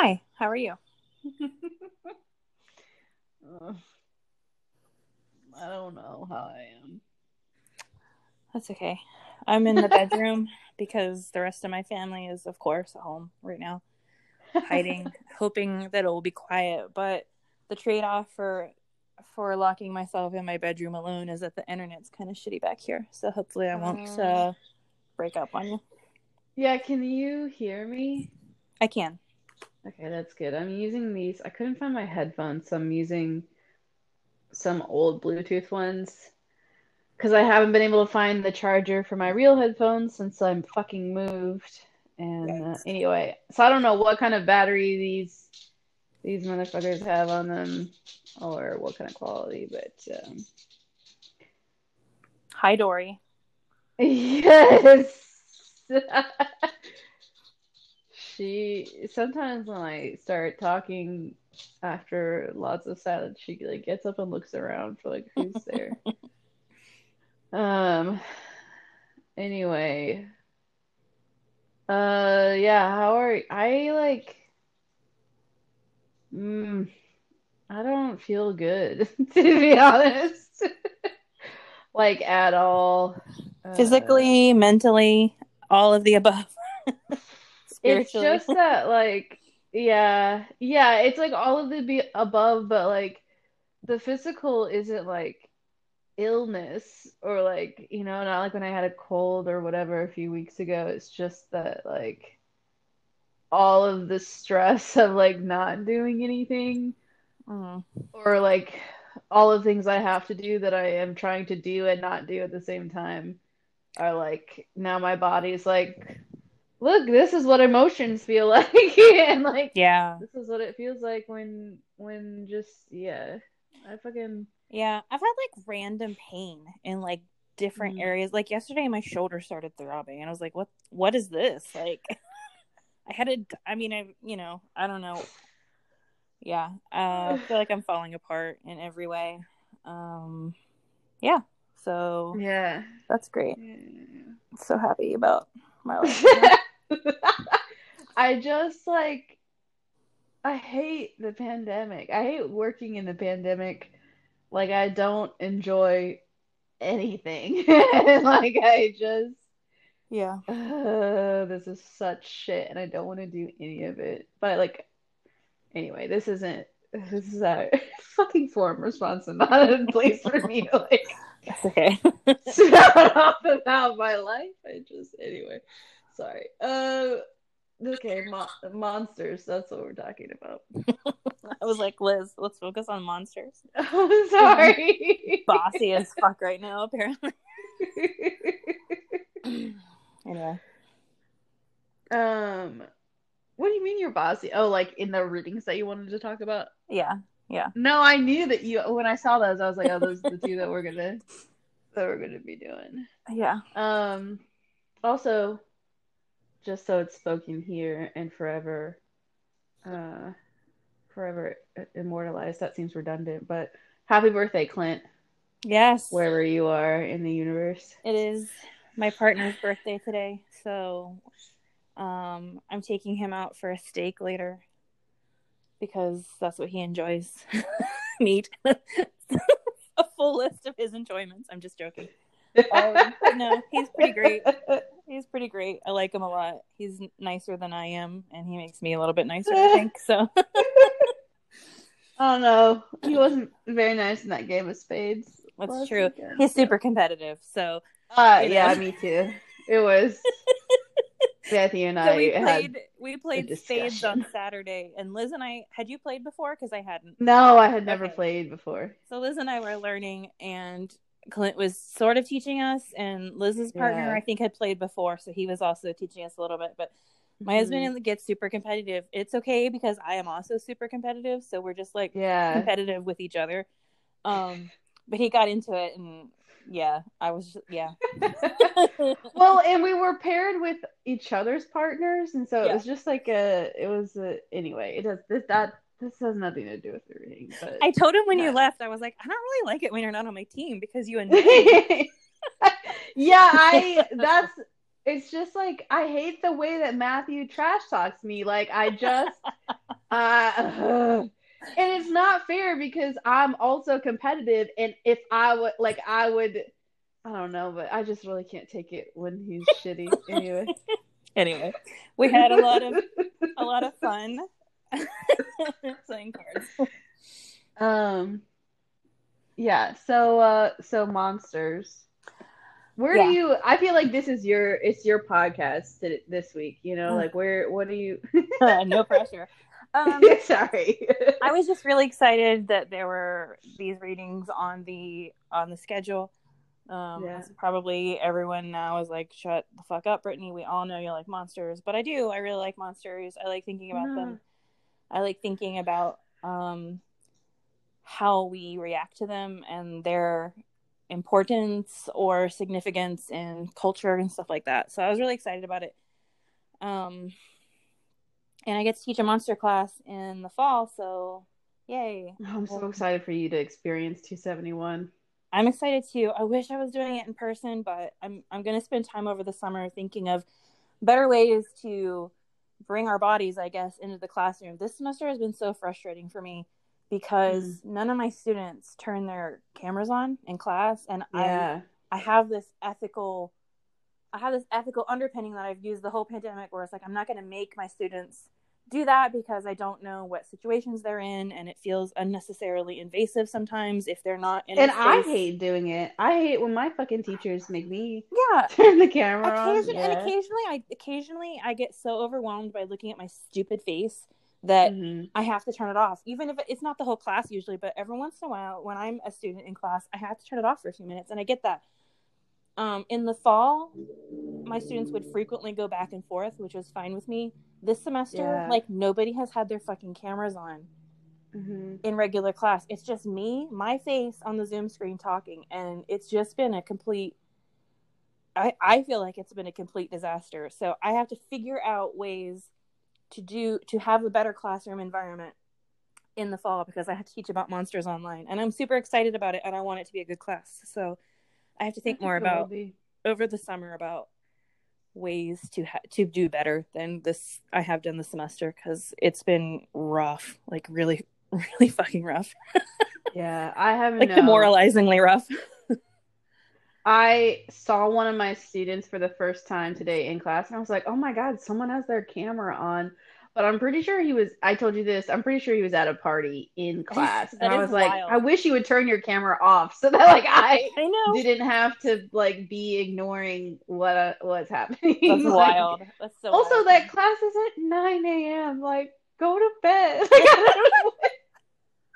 Hi, how are you? Uh, I don't know how I am. That's okay. I'm in the bedroom because the rest of my family is, of course, at home right now, hiding, hoping that it will be quiet. But the trade off for for locking myself in my bedroom alone is that the internet's kind of shitty back here. So hopefully I won't Uh. uh, break up on you. Yeah, can you hear me? I can. Okay, that's good. I'm using these. I couldn't find my headphones, so I'm using some old Bluetooth ones because I haven't been able to find the charger for my real headphones since I'm fucking moved. And uh, anyway, so I don't know what kind of battery these these motherfuckers have on them or what kind of quality, but um, Hi, Dory. Yes. She sometimes when I start talking after lots of silence, she like gets up and looks around for like who's there. Um anyway. Uh yeah, how are I like mm, I don't feel good to be honest. Like at all. Uh, Physically, mentally, all of the above. It's just that, like, yeah, yeah, it's like all of the be above, but like the physical isn't like illness or like, you know, not like when I had a cold or whatever a few weeks ago. It's just that, like, all of the stress of like not doing anything Mm. or like all of the things I have to do that I am trying to do and not do at the same time are like now my body's like, look, this is what emotions feel like, and like Yeah. this is what it feels like when when just yeah, I fucking Yeah, I've had like random pain in like different Mhm. areas. Like yesterday, my shoulder started throbbing, and I was like, "What? What is this?" Like, I had a. I mean, I you know, I don't know. Yeah, uh, I feel like I'm falling apart in every way. Um, yeah, so yeah. that's great. Yeah. So happy about my life. I just like I hate the pandemic. I hate working in the pandemic. Like I don't enjoy anything. Like I just yeah, uh, this is such shit and I don't want to do any of it. But like anyway, this isn't this is a fucking forum response and not a place for me to like that's okay. spout off about my life. I just anyway. Sorry. Uh okay, mo- monsters, that's what we're talking about. I was like, Liz, let's focus on monsters. I'm sorry. Bossy as fuck right now, apparently. anyway, um what do you mean you're bossy? Oh, like in the readings that you wanted to talk about? yeah, yeah. No, I knew that you when I saw those, I was like, oh, those are the two that we're gonna that we're gonna be doing. Yeah. Um, also, just so it's spoken here and forever, uh, forever immortalized. That seems redundant, but happy birthday, Clint, Yes. wherever you are in the universe. It is my partner's birthday today, so um I'm taking him out for a steak later because that's what he enjoys. Meat. a full list of his enjoyments. I'm just joking. Um, no, he's pretty great. He's pretty great. I like him a lot. He's nicer than I am, and he makes me a little bit nicer, I think. So I don't know. He wasn't very nice in that game of spades. that's true. weekend, He's so- super competitive. So Uh, you know. yeah, me too. It was. Matthew and So I we had. played we played spades on Saturday, and Liz and I had you played before because I hadn't. No, I had never Okay. played before. So Liz and I were learning, and Clint was sort of teaching us, and Liz's partner Yeah. I think had played before, so he was also teaching us a little bit. But my Mhm. husband gets super competitive. It's okay because I am also super competitive, so we're just like Yeah. competitive with each other. Um, but he got into it, and yeah, I was just, yeah. well, and we were paired with each other's partners, and so it Yeah. was just like a. It was a. Anyway, it does this that this has nothing to do with the reading, but. I told him when you left, I was like, I don't really like it when you're not on my team because you and me. yeah, I. That's. it's just like I hate the way that Matthew trash talks me. Like I just uh, and it's not fair because I'm also competitive and if I would like I would I don't know, but I just really can't take it when he's shitty anyway. Anyway, we had a lot of a lot of fun playing cards. Um yeah, so uh so monsters. Where Yeah. do you I feel like this is your it's your podcast th- this week, you know, Mm. like where what do you no pressure. Um, Sorry. I was just really excited that there were these readings on the on the schedule. Um, Yeah. Probably everyone now is like, "Shut the fuck up, Brittany." We all know you like monsters, but I do. I really like monsters. I like thinking about them. I like thinking about um, how we react to them and their importance or significance in culture and stuff like that. So I was really excited about it. Um, and I get to teach a monster class in the fall, so yay! I'm so excited for you to experience 271. I'm excited too. I wish I was doing it in person, but I'm I'm going to spend time over the summer thinking of better ways to bring our bodies, I guess, into the classroom. This semester has been so frustrating for me because mm-hmm. none of my students turn their cameras on in class and Yeah. I I have this ethical I have this ethical underpinning that I've used the whole pandemic where it's like I'm not going to make my students do that because I don't know what situations they're in and it feels unnecessarily invasive sometimes if they're not in And I hate doing it. I hate when my fucking teachers make me yeah turn the camera on. Occasion- and occasionally I occasionally I get so overwhelmed by looking at my stupid face that Mhm. I have to turn it off even if it's not the whole class usually but every once in a while when I'm a student in class I have to turn it off for a few minutes and I get that um, in the fall my students would frequently go back and forth which was fine with me this semester Yeah. like nobody has had their fucking cameras on Mhm. in regular class. It's just me, my face on the Zoom screen talking, and it's just been a complete. I I feel like it's been a complete disaster. So I have to figure out ways to do to have a better classroom environment in the fall because I have to teach about monsters online, and I'm super excited about it, and I want it to be a good class. So I have to think I more about over the summer about ways to ha- to do better than this I have done this semester because it's been rough, like really, really fucking rough, Yeah, I haven't like know. demoralizingly rough. I saw one of my students for the first time today in class, and I was like, "Oh my God, someone has their camera on." But I'm pretty sure he was. I told you this. I'm pretty sure he was at a party in class, That and I was like, "I wish you would turn your camera off so that like I I know didn't have to like be ignoring what uh, what's happening." that's Like, wild. That's so Also, wild. that class is at 9 a.m. Like, go to bed. Like, I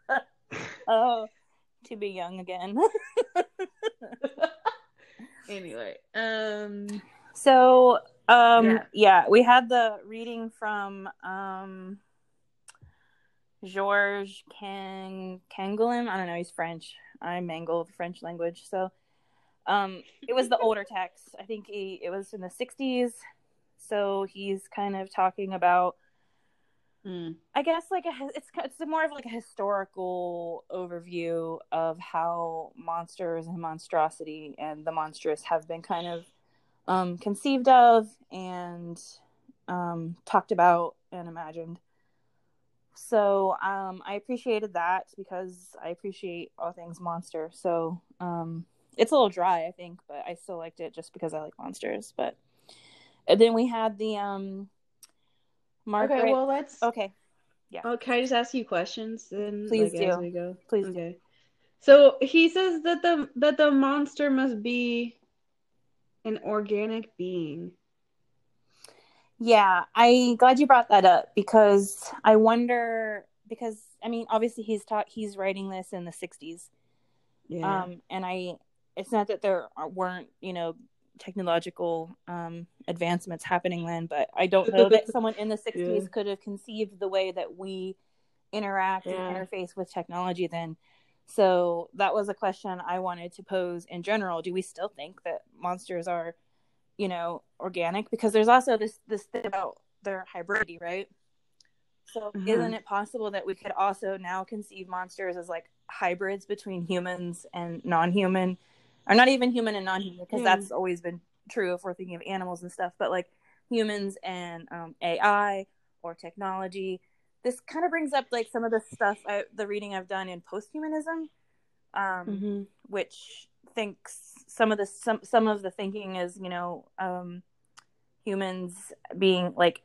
don't know. oh, to be young again. anyway, um, so, um, Yeah. yeah. we had the reading from um, Georges Can Canguilhem. I don't know. He's French. I mangle the French language, so um, it was the older text. I think he it was in the '60s. So he's kind of talking about mm, I guess like a it's it's more of like a historical overview of how monsters and monstrosity and the monstrous have been kind of um, conceived of and um, talked about and imagined. So um, I appreciated that because I appreciate all things monster. So um, it's a little dry, I think, but I still liked it just because I like monsters. But and then we had the um, Margaret. okay, well, let's. okay. Yeah. Oh, can I just ask you questions then? Please like, as do. we go? Please do. So he says that the that the monster must be an organic being. Yeah, I glad you brought that up because I wonder because I mean obviously he's taught he's writing this in the 60s. Yeah. Um and I it's not that there weren't, you know, technological um advancements happening then, but I don't know that someone in the 60s Yeah. could have conceived the way that we interact Yeah. and interface with technology then. So that was a question I wanted to pose in general. Do we still think that monsters are, you know, organic? Because there's also this this thing about their hybridity, right? So Mhm. isn't it possible that we could also now conceive monsters as like hybrids between humans and non-human, or not even human and non-human? Because Hmm. that's always been true if we're thinking of animals and stuff, but like humans and um, AI or technology. This kind of brings up like some of the stuff, I, the reading I've done in posthumanism, um, Mm-hmm. which thinks some of the some some of the thinking is you know um, humans being like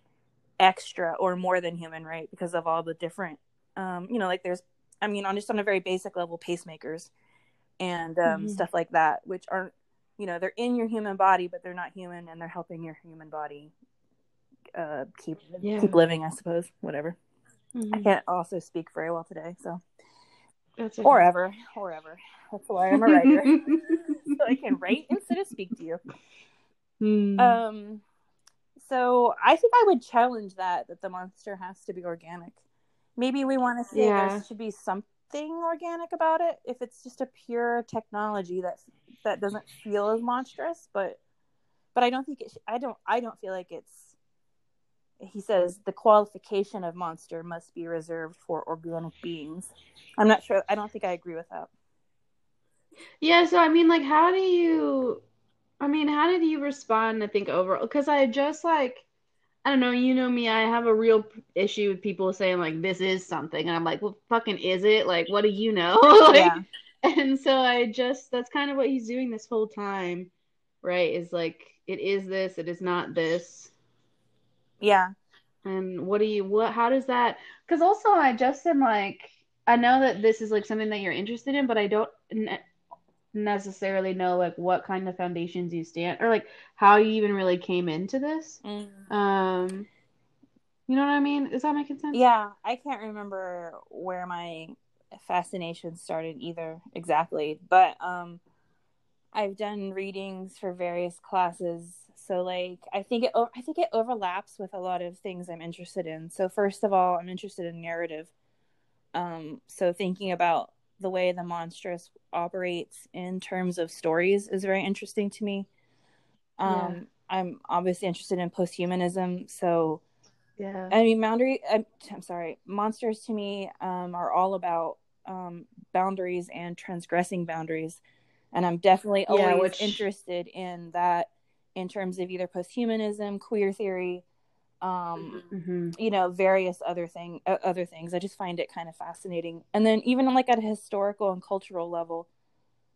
extra or more than human, right? Because of all the different, um, you know, like there's, I mean, on just on a very basic level, pacemakers and um, Mhm. stuff like that, which aren't, you know, they're in your human body, but they're not human, and they're helping your human body uh, keep Yeah. keep living, I suppose. Whatever. I Mhm. can't also speak very well today, so That's or ever, or ever. That's why I'm a writer, so I can write instead of speak to you. Hmm. Um, so I think I would challenge that that the monster has to be organic. Maybe we want to say Yeah. there should be something organic about it. If it's just a pure technology that that doesn't feel as monstrous, but but I don't think it. Sh- I don't. I don't feel like it's. He says the qualification of monster must be reserved for organic beings. I'm not sure. I don't think I agree with that. Yeah, so I mean, like, how do you, I mean, how did you respond, I think, overall? Because I just, like, I don't know, you know me, I have a real issue with people saying, like, this is something. And I'm like, well, fucking is it? Like, what do you know? Like, yeah. and so I just, that's kind of what he's doing this whole time, right? Is like, it is this, it is not this. Yeah. And what do you, what, how does that, because also I just am like, I know that this is like something that you're interested in, but I don't ne necessarily know like what kind of foundations you stand or like how you even really came into this. Mm. Um, you know what I mean? Is that making sense? Yeah, I can't remember where my fascination started either exactly, but um I've done readings for various classes. So like I think it I think it overlaps with a lot of things I'm interested in. So first of all, I'm interested in narrative. Um so thinking about the way the monstrous operates in terms of stories is very interesting to me. Um I'm obviously interested in posthumanism, so Yeah. I mean, boundary. I'm, I'm sorry. Monsters to me um, are all about um, boundaries and transgressing boundaries, and I'm definitely Yeah, always which- interested in that in terms of either posthumanism, queer theory, um, hmm you know, various other thing, uh, other things. I just find it kind of fascinating. And then even like at a historical and cultural level,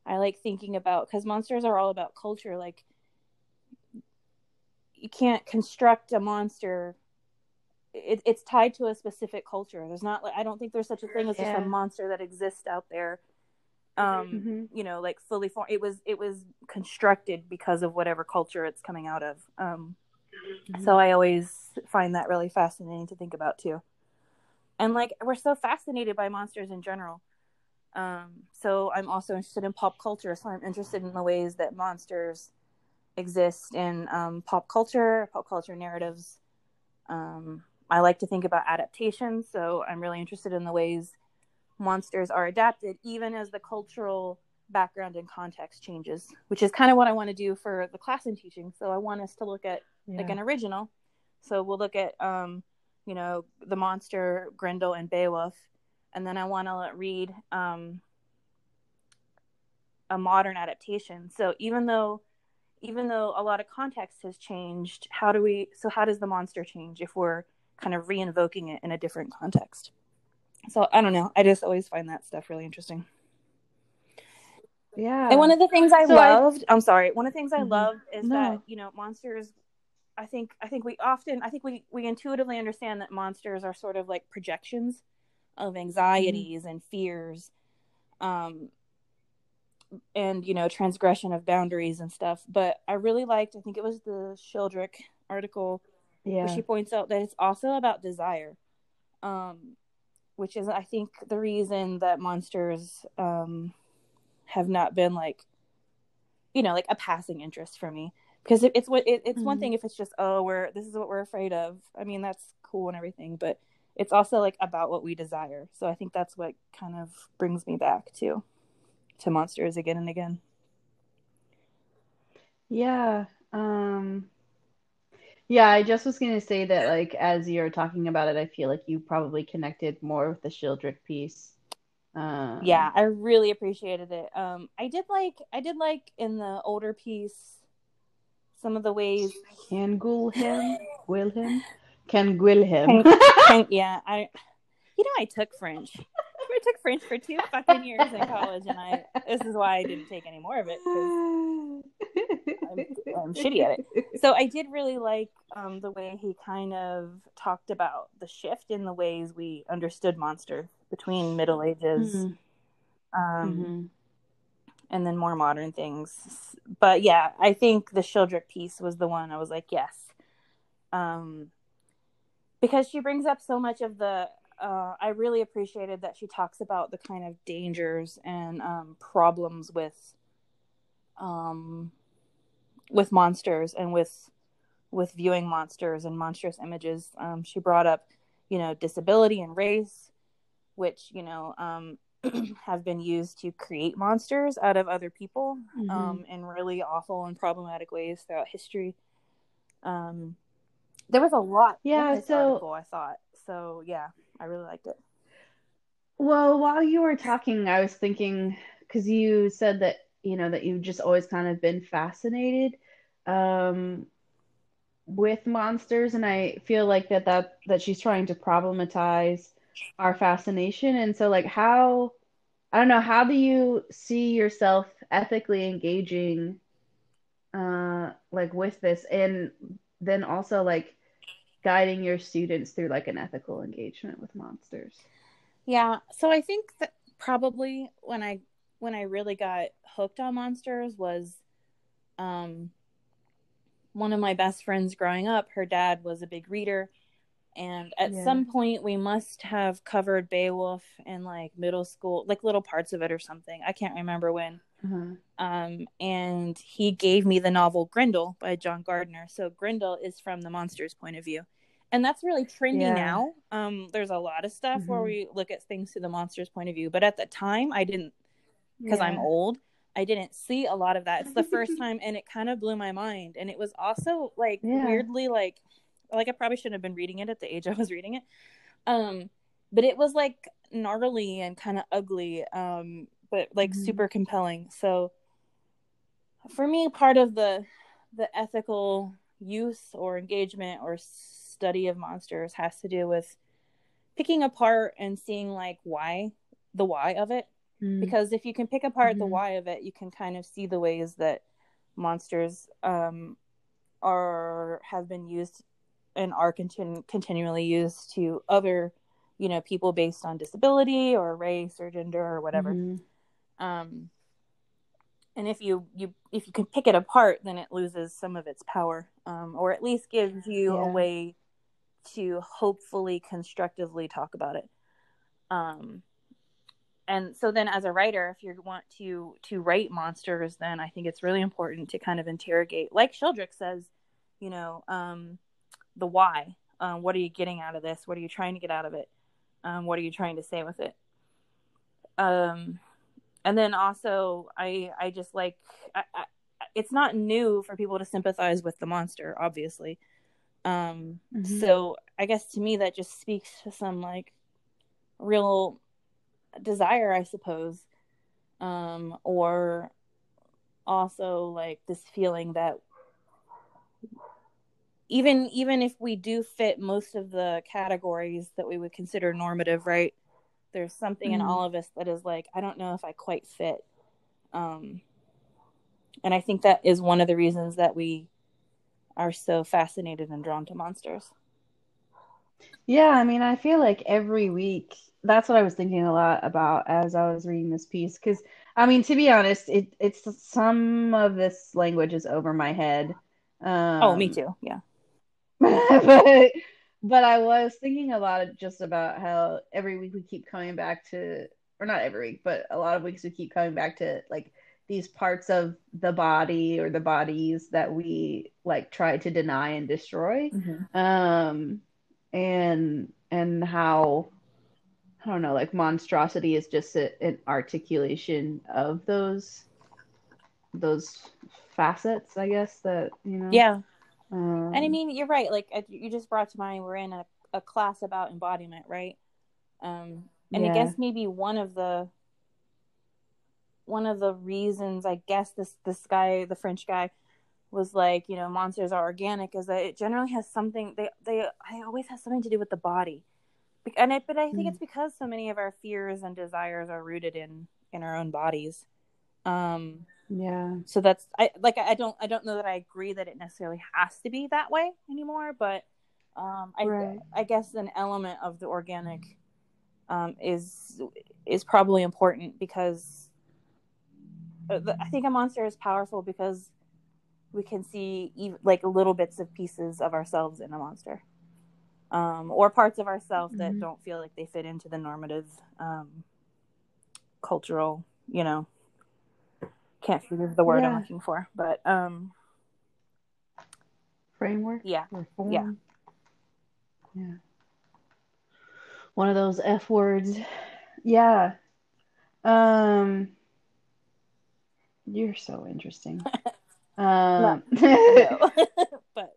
I like thinking about because monsters are all about culture. Like you can't construct a monster it, it's tied to a specific culture there's not like i don't think there's such a thing as just a monster that exists out there um Mhm. you know like fully formed it was it was constructed because of whatever culture it's coming out of um so i always find that really fascinating to think about too. And like we're so fascinated by monsters in general um so i'm also interested in pop culture so i'm interested in the ways that monsters exist in um, pop culture pop culture narratives. Um, I like to think about adaptation, so I'm really interested in the ways monsters are adapted, even as the cultural background and context changes, which is kind of what I want to do for the class I'm teaching. So I want us to look at like an original. So we'll look at, um, you know, the monster, Grendel, and Beowulf, and then I want to read um, a modern adaptation. So even though even though a lot of context has changed, how do we? So how does the monster change if we're kind of re-invoking it in a different context? So I don't know. I just always find that stuff really interesting. Yeah. And one of the things I So loved, I, am sorry, one of the things I Mhm. loved is No. that, you know, monsters I think I think we often I think we we intuitively understand that monsters are sort of like projections of anxieties and fears um and you know transgression of boundaries and stuff but I really liked I think it was the Shildrick article yeah. where she points out that it's also about desire um which is i think the reason that monsters um have not been like you know like a passing interest for me because it, it's what it, it's one Mhm. thing if it's just oh we're this is what we're afraid of i mean that's cool and everything but it's also like about what we desire so i think that's what kind of brings me back to to monsters again and again Yeah. Um, yeah, I just was gonna say that like as you're talking about it, I feel like you probably connected more with the Shildrick piece. Um, yeah i really appreciated it um i did like i did like in the older piece some of the ways can ghoul him, will him, can gwill him. Can, can, yeah, I you know I took French. I took French for two fucking years in college, and I this is why I didn't take any more of it because I'm, I'm shitty at it. So I did really like um, the way he kind of talked about the shift in the ways we understood monster between Middle Ages, Mhm. um, Mhm. and then more modern things. But yeah, I think the Shildrick piece was the one I was like, yes, um, because she brings up so much of the. Uh, I really appreciated that she talks about the kind of dangers and um, problems with, um, with monsters and with, with viewing monsters and monstrous images. Um, she brought up, you know, disability and race, which you know um, have been used to create monsters out of other people Mhm. um, in really awful and problematic ways throughout history. Um, there was a lot Yeah, so- article, I thought. So yeah, I really liked it. Well, while you were talking, I was thinking because you said that you know that you've just always kind of been fascinated um, with monsters, and I feel like that that that she's trying to problematize our fascination. And so, like, how I don't know, how do you see yourself ethically engaging, uh, like with this, and then also like guiding your students through like an ethical engagement with monsters? Yeah, so I think that probably when I when I really got hooked on monsters was um one of my best friends growing up, her dad was a big reader and at Yeah. some point we must have covered Beowulf in like middle school, like little parts of it or something. I can't remember when. Uh-huh. Um and he gave me the novel Grendel by John Gardner. So Grendel is from the monster's point of view. And that's really trendy Yeah. now. Um there's a lot of stuff where Mhm. we look at things through the monster's point of view, but at the time I didn't because I'm old. I didn't see a lot of that. It's the first time and it kind of blew my mind. And it was also like Yeah. weirdly like like I probably shouldn't have been reading it at the age I was reading it. Um but it was like gnarly and kind of ugly um but like Mhm. super compelling. So for me part of the the ethical use or engagement or study of monsters has to do with picking apart and seeing like why the why of it Mm. because if you can pick apart the Mhm. why of it you can kind of see the ways that monsters um are have been used and are continu- continually used to other you know people based on disability or race or gender or whatever Mhm. um and if you you if you can pick it apart then it loses some of its power um or at least gives you a way to hopefully constructively talk about it. Um and so then as a writer if you want to to write monsters then i think it's really important to kind of interrogate like Shildrick says you know um the why um what are you getting out of this? What are you trying to get out of it? Um what are you trying to say with it? Um and then also i i just like I, I, it's not new for people to sympathize with the monster obviously um Mhm. so i guess to me that just speaks to some like real desire i suppose um or also like this feeling that even even if we do fit most of the categories that we would consider normative right there's something in Mhm. all of us that is like i don't know if i quite fit um and i think that is one of the reasons that we are so fascinated and drawn to monsters Yeah, I mean, I feel like every week, that's what I was thinking a lot about as I was reading this piece. Because, I mean, to be honest, it it's some of this language is over my head. Um, oh me too yeah but but I was thinking a lot of just about how every week we keep coming back to, or not every week, but a lot of weeks we keep coming back to like these parts of the body or the bodies that we like try to deny and destroy. Um, and and how I don't know, like monstrosity is just a, an articulation of those those facets, I guess that you know. yeah. Um, and i mean you're right. Like you just brought to mind we're in a, a class about embodiment right? Um and i guess maybe one of the one of the reasons i guess this this guy the french guy was like, you know, monsters are organic is that it generally has something they they it always has something to do with the body. And it, but I think mm. it's because so many of our fears and desires are rooted in in our own bodies. Um yeah. So that's I like I don't I don't know that I agree that it necessarily has to be that way anymore, but um I right. I guess an element of the organic um is is probably important because I think a monster is powerful because we can see even, like little bits of pieces of ourselves in a monster. Um, or parts of ourselves mm-hmm. that don't feel like they fit into the normative um, cultural you know. Can't think of the word yeah. i'm looking for but um framework? Yeah. Yeah. yeah. One of those f words. Yeah. Um you're so interesting. Um, no. but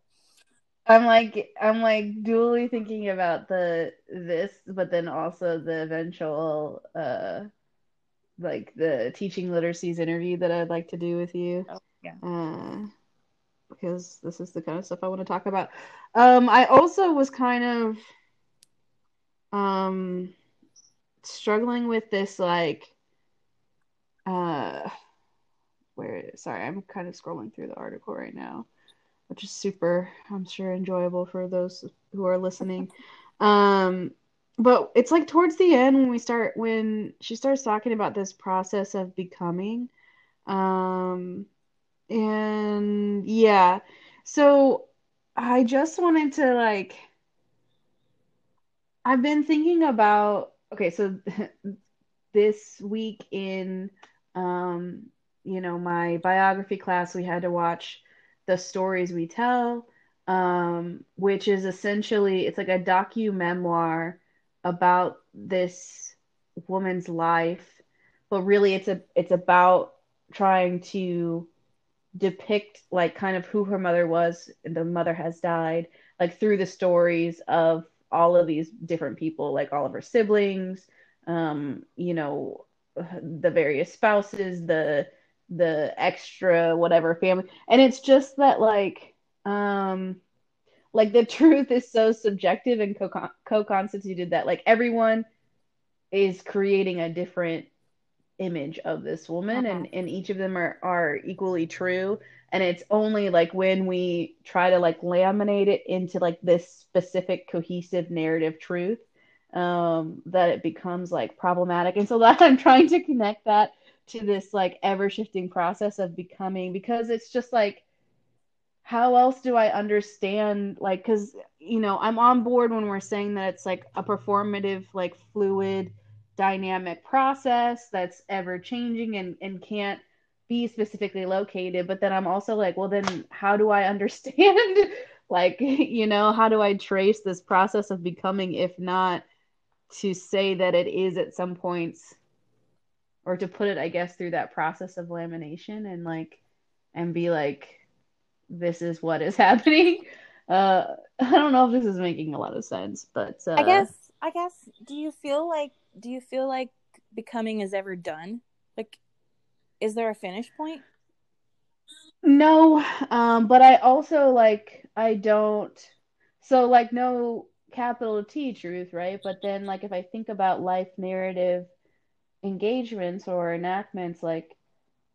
I'm like I'm like dually thinking about the this, but then also the eventual uh like the teaching literacies interview that I'd like to do with you. Oh, yeah. Uh, because this is the kind of stuff I want to talk about. Um, I also was kind of um struggling with this like uh where sorry i'm kind of scrolling through the article right now which is super i'm sure enjoyable for those who are listening. Um but it's like towards the end when we start when she starts talking about this process of becoming um and yeah. So i just wanted to like i've been thinking about okay so this week in um you know, my biography class, we had to watch The Stories We Tell, um, which is essentially it's like a docu memoir about this woman's life, but really it's a it's about trying to depict like kind of who her mother was and the mother has died like through the stories of all of these different people like all of her siblings um you know the various spouses the the extra whatever family. And it's just that like um like the truth is so subjective and co- co-constituted that like everyone is creating a different image of this woman uh-huh. and and each of them are are equally true. And it's only like when we try to like laminate it into like this specific cohesive narrative truth um that it becomes like problematic. And so that i'm trying to connect that to this like ever shifting process of becoming because it's just like how else do I understand like cuz you know I'm on board when we're saying that it's like a performative like fluid dynamic process that's ever changing and and can't be specifically located but then I'm also like well then how do I understand like you know how do I trace this process of becoming if not to say that it is at some points or to put it i guess through that process of lamination and like and be like this is what is happening. Uh i don't know if this is making a lot of sense but uh, i guess i guess do you feel like do you feel like becoming is ever done? Like is there a finish point? No um but i also like i don't so like no capital t truth right? But then like if i think about life narrative engagements or enactments like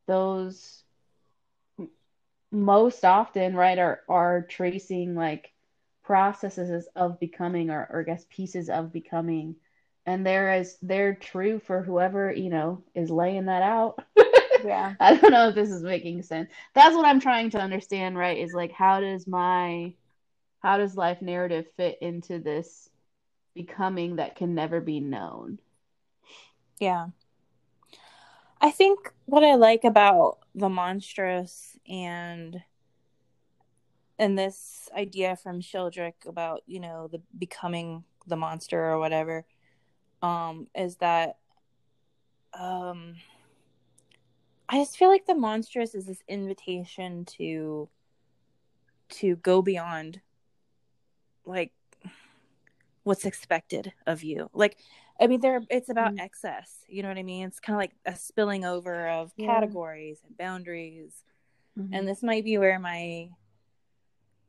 those most often right are are tracing like processes of becoming or, or I guess pieces of becoming. And they're they're true for whoever you know is laying that out. Yeah. I don't know if this is making sense. That's what i'm trying to understand right is like how does my how does life narrative fit into this becoming that can never be known yeah I think what I like about the monstrous and and this idea from Shildrick about, you know, the becoming the monster or whatever, um, is that um I just feel like the monstrous is this invitation to to go beyond like what's expected of you. Like I mean, there it's about mm. excess. You know what I mean? It's kind of like a spilling over of yeah. categories and boundaries. Mhm. and this might be where my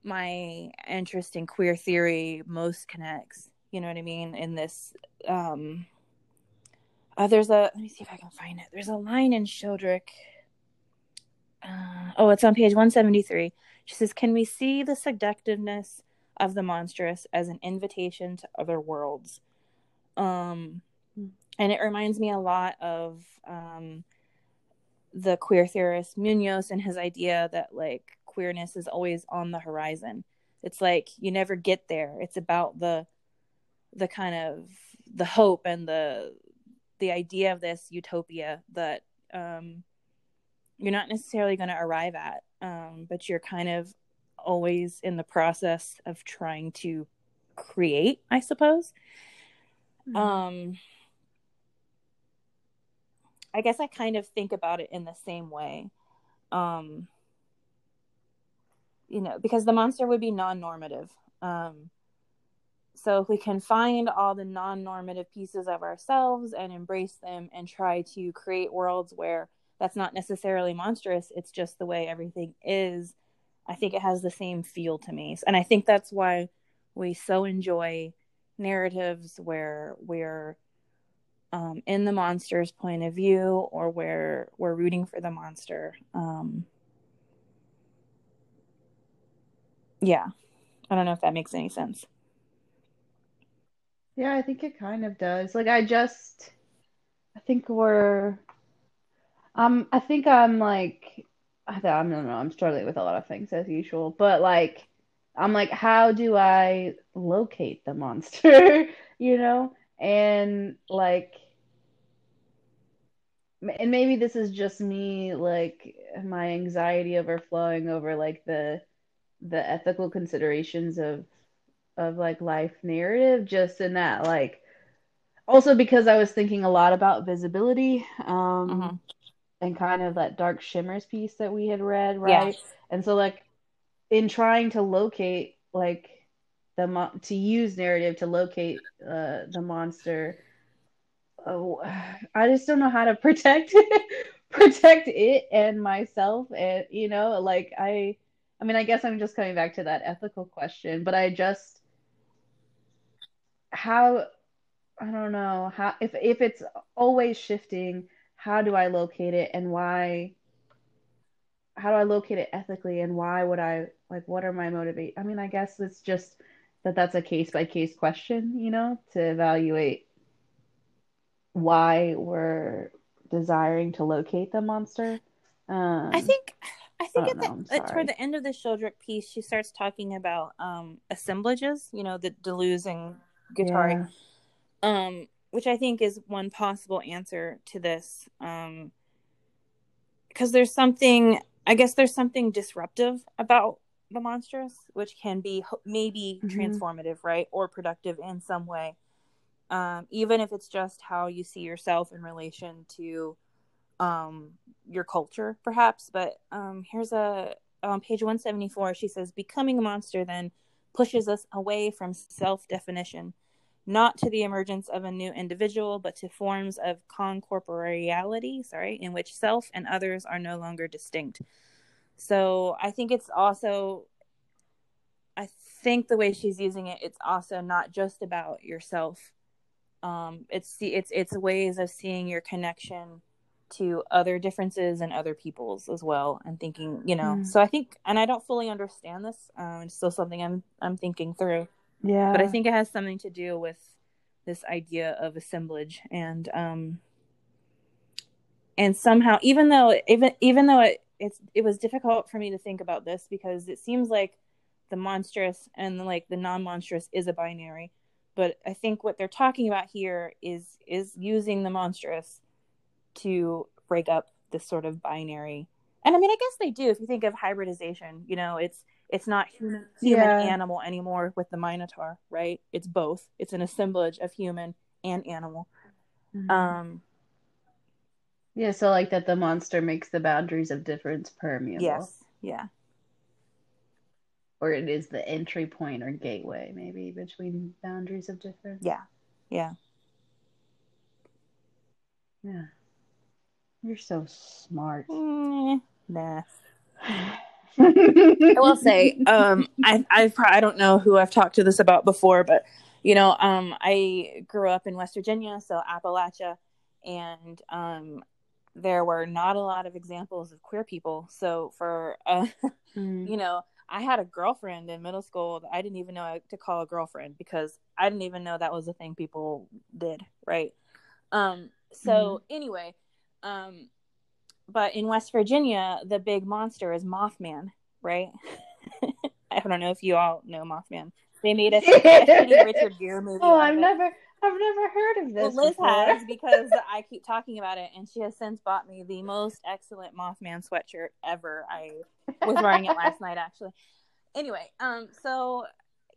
my interest in queer theory most connects you know what i mean in this um uh, there's a let me see if i can find it there's a line in Shildrick. Uh, oh it's on page 173 she says can we see the seductiveness of the monstrous as an invitation to other worlds um Hmm. and it reminds me a lot of um the queer theorist Munoz and his idea that like queerness is always on the horizon. It's like you never get there. It's about the the kind of the hope and the the idea of this utopia that um you're not necessarily going to arrive at um but you're kind of always in the process of trying to create, I suppose. Mhm. Um I guess I kind of think about it in the same way. Um you know, because the monster would be non-normative. Um so if we can find all the non-normative pieces of ourselves and embrace them and try to create worlds where that's not necessarily monstrous, it's just the way everything is. I think it has the same feel to me. And I think that's why we so enjoy narratives where we're um, in the monster's point of view or where we're rooting for the monster. Um, yeah, I don't know if that makes any sense. Yeah, I think it kind of does. Like I just I think we're um I think I'm like I don't know, I'm struggling with a lot of things as usual, but like I'm like how do I locate the monster, you know? And like and maybe this is just me like my anxiety overflowing over like the the ethical considerations of of like life narrative just in that like also because I was thinking a lot about visibility um Mhm. and kind of that dark shimmers piece that we had read right and so like in trying to locate like the mo- to use narrative to locate uh the monster oh, I just don't know how to protect protect it and myself and you know like I I mean I guess I'm just coming back to that ethical question but I just how I don't know how if if it's always shifting how do I locate it and why how do I locate it ethically and why would I like what are my motivate I mean I guess it's just that that's a case by case question you know to evaluate why we're desiring to locate the monster. Um I think I think I at know, the, at- toward the end of the Shildrick piece, she starts talking about um, assemblages, you know, the Deleuze and Guattari, yeah. Um, which I think is one possible answer to this. Um, because there's something, I guess there's something disruptive about the monstrous, which can be maybe Mhm. transformative, right, or productive in some way. Um, even if it's just how you see yourself in relation to um, your culture, perhaps. But um, here's a on page 174. She says, "Becoming a monster then pushes us away from self-definition, not to the emergence of a new individual, but to forms of concorporeality. Sorry, in which self and others are no longer distinct." So I think it's also, I think the way she's using it, it's also not just about yourself. Um, it's it's it's ways of seeing your connection to other differences and other people's as well and thinking you know Mm. so i think and i don't fully understand this um, it's still something i'm i'm thinking through yeah but i think it has something to do with this idea of assemblage and um and somehow even though even even though it it's it was difficult for me to think about this because it seems like the monstrous and like the non-monstrous is a binary. But i think what they're talking about here is is using the monstrous to break up this sort of binary. And i mean i guess they do if you think of hybridization you know it's it's not human human Yeah. animal anymore with the minotaur right? It's both. It's an assemblage of human and animal. Mhm. um yeah so like that the monster makes the boundaries of difference permeable. Yes yeah. Or it is the entry point or gateway maybe between boundaries of difference. Yeah yeah. Yeah. You're so smart. Mm, nah I will say, um, I I've, I don't know who I've talked to this about before, but you know, um, I grew up in West Virginia, so Appalachia, and um, there were not a lot of examples of queer people. So for uh, mm. you know, I had a girlfriend in middle school that I didn't even know to call a girlfriend because I didn't even know that was a thing people did, right? Um, so mm. anyway, um, but in West Virginia, the big monster is Mothman, right? I don't know if you all know Mothman. They made a, Richard Gere movie. Oh, I've never, I've never heard of this. Well, Liz before. has because I keep talking about it, and she has since bought me the most excellent Mothman sweatshirt ever. I was wearing it last night, actually. Anyway, um, so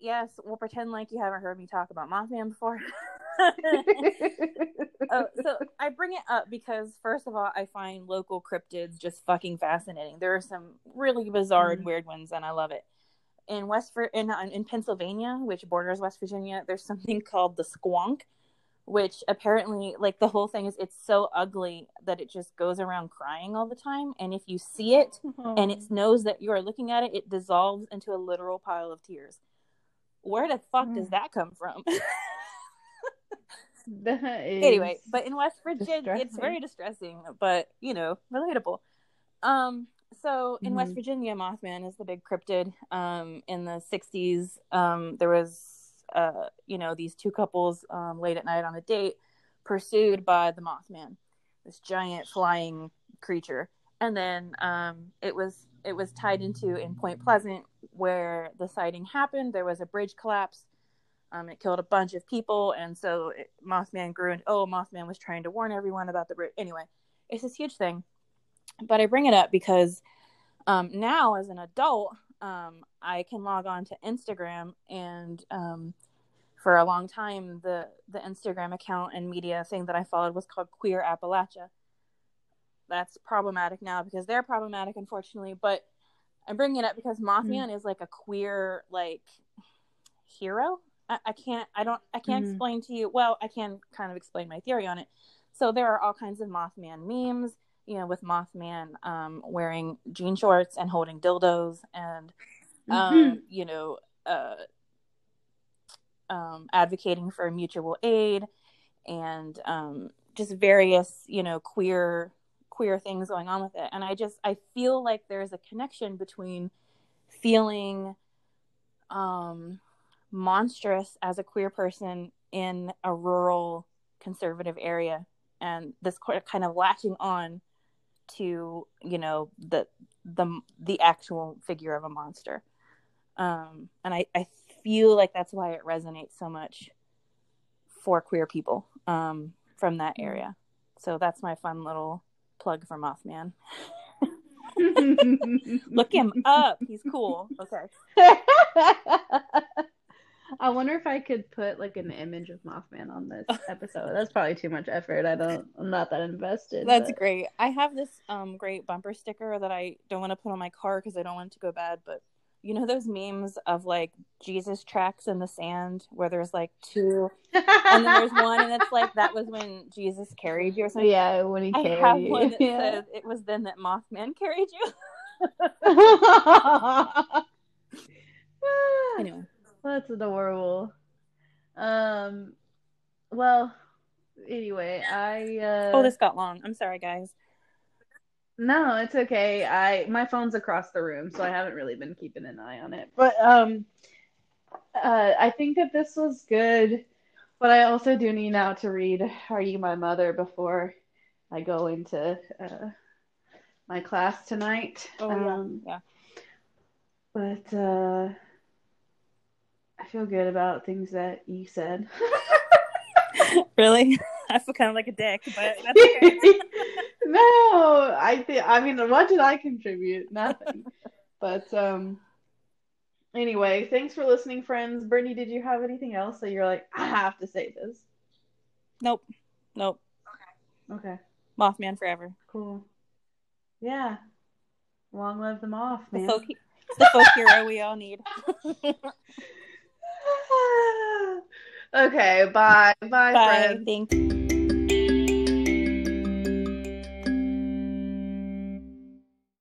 yes, we'll pretend like you haven't heard me talk about Mothman before. uh, so I bring it up because first of all, I find local cryptids just fucking fascinating. There are some really bizarre and weird ones, and I love it. In West in in Pennsylvania, which borders West Virginia, there's something called the squonk, which apparently, like the whole thing is, it's so ugly that it just goes around crying all the time. And if you see it oh. and it knows that you are looking at it, it dissolves into a literal pile of tears. Where the fuck mm. does that come from? anyway, but in West Virginia, distressing. it's very distressing, but you know, relatable. Um, so in mm-hmm. West Virginia, Mothman is the big cryptid. Um, in the '60s, um, there was, uh, you know, these two couples um, late at night on a date, pursued by the Mothman, this giant flying creature, and then um, it was it was tied into in Point Pleasant where the sighting happened. There was a bridge collapse um, it killed a bunch of people, and so it, Mothman grew. And oh, Mothman was trying to warn everyone about the bridge. anyway. It's this huge thing, but I bring it up because um, now, as an adult, um, I can log on to Instagram, and um, for a long time, the the Instagram account and media thing that I followed was called Queer Appalachia. That's problematic now because they're problematic, unfortunately. But I'm bringing it up because Mothman mm. is like a queer like hero I, I can't I don't I can't mm-hmm. explain to you well I can kind of explain my theory on it. So there are all kinds of Mothman memes, you know, with Mothman um, wearing jean shorts and holding dildos and um, mm-hmm. you know uh, um, advocating for mutual aid and um, just various you know queer queer things going on with it and i just i feel like there's a connection between feeling um monstrous as a queer person in a rural conservative area and this kind of latching on to you know the the the actual figure of a monster. Um and i i feel like that's why it resonates so much for queer people um from that area. So that's my fun little plug for mothman. Look him up. He's cool. Okay I wonder if I could put like an image of Mothman on this episode. That's probably too much effort. I don't. I'm not that invested. That's but... great. I have this um great bumper sticker that I don't want to put on my car because I don't want it to go bad. But you know those memes of like Jesus tracks in the sand where there's like two, and then there's one, and it's like that was when Jesus carried you or something. Yeah, when he carried I have you. one that yeah. says it was then that Mothman carried you. anyway. That's adorable. Um, well, anyway, I. Uh... Oh, this got long. I'm sorry, guys. No, it's okay. I my phone's across the room, so I haven't really been keeping an eye on it. But um, uh, I think that this was good. But I also do need now to read "Are You My Mother" before I go into uh, my class tonight. Oh um, yeah, yeah. But uh, I feel good about things that you said. really? I feel kind of like a dick, but that's okay. no, I think. I mean, what did I contribute? Nothing. but um, anyway, thanks for listening, friends. Brittany, did you have anything else that you're like, I have to say this? Nope. Nope. Okay. Okay. Mothman forever. Cool. Yeah. Long live the moth, man. The folk, the folk hero we all need. okay, bye. Bye, bye friends. Thank you.